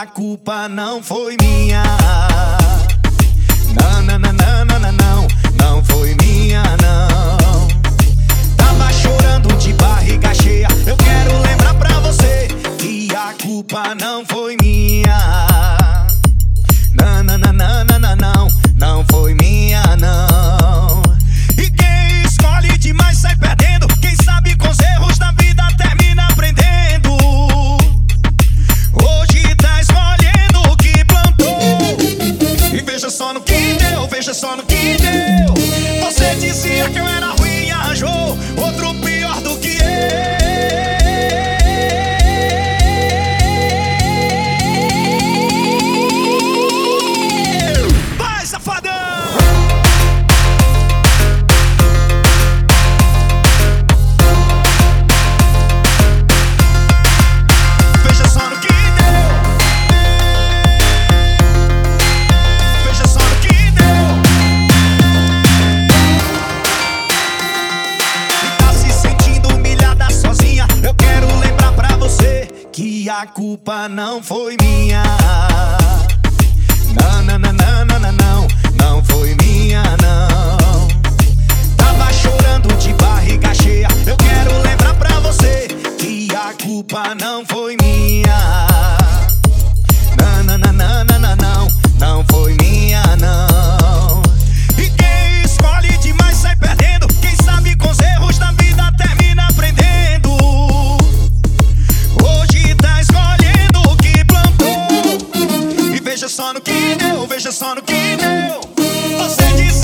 a culpa não foi minha. Não, não, não, não, não, não, não, não foi minha, não. Tava chorando de barriga cheia. Eu quero lembrar pra você que a culpa não foi minha. show, outro que a culpa não foi minha. só no que não. Você diz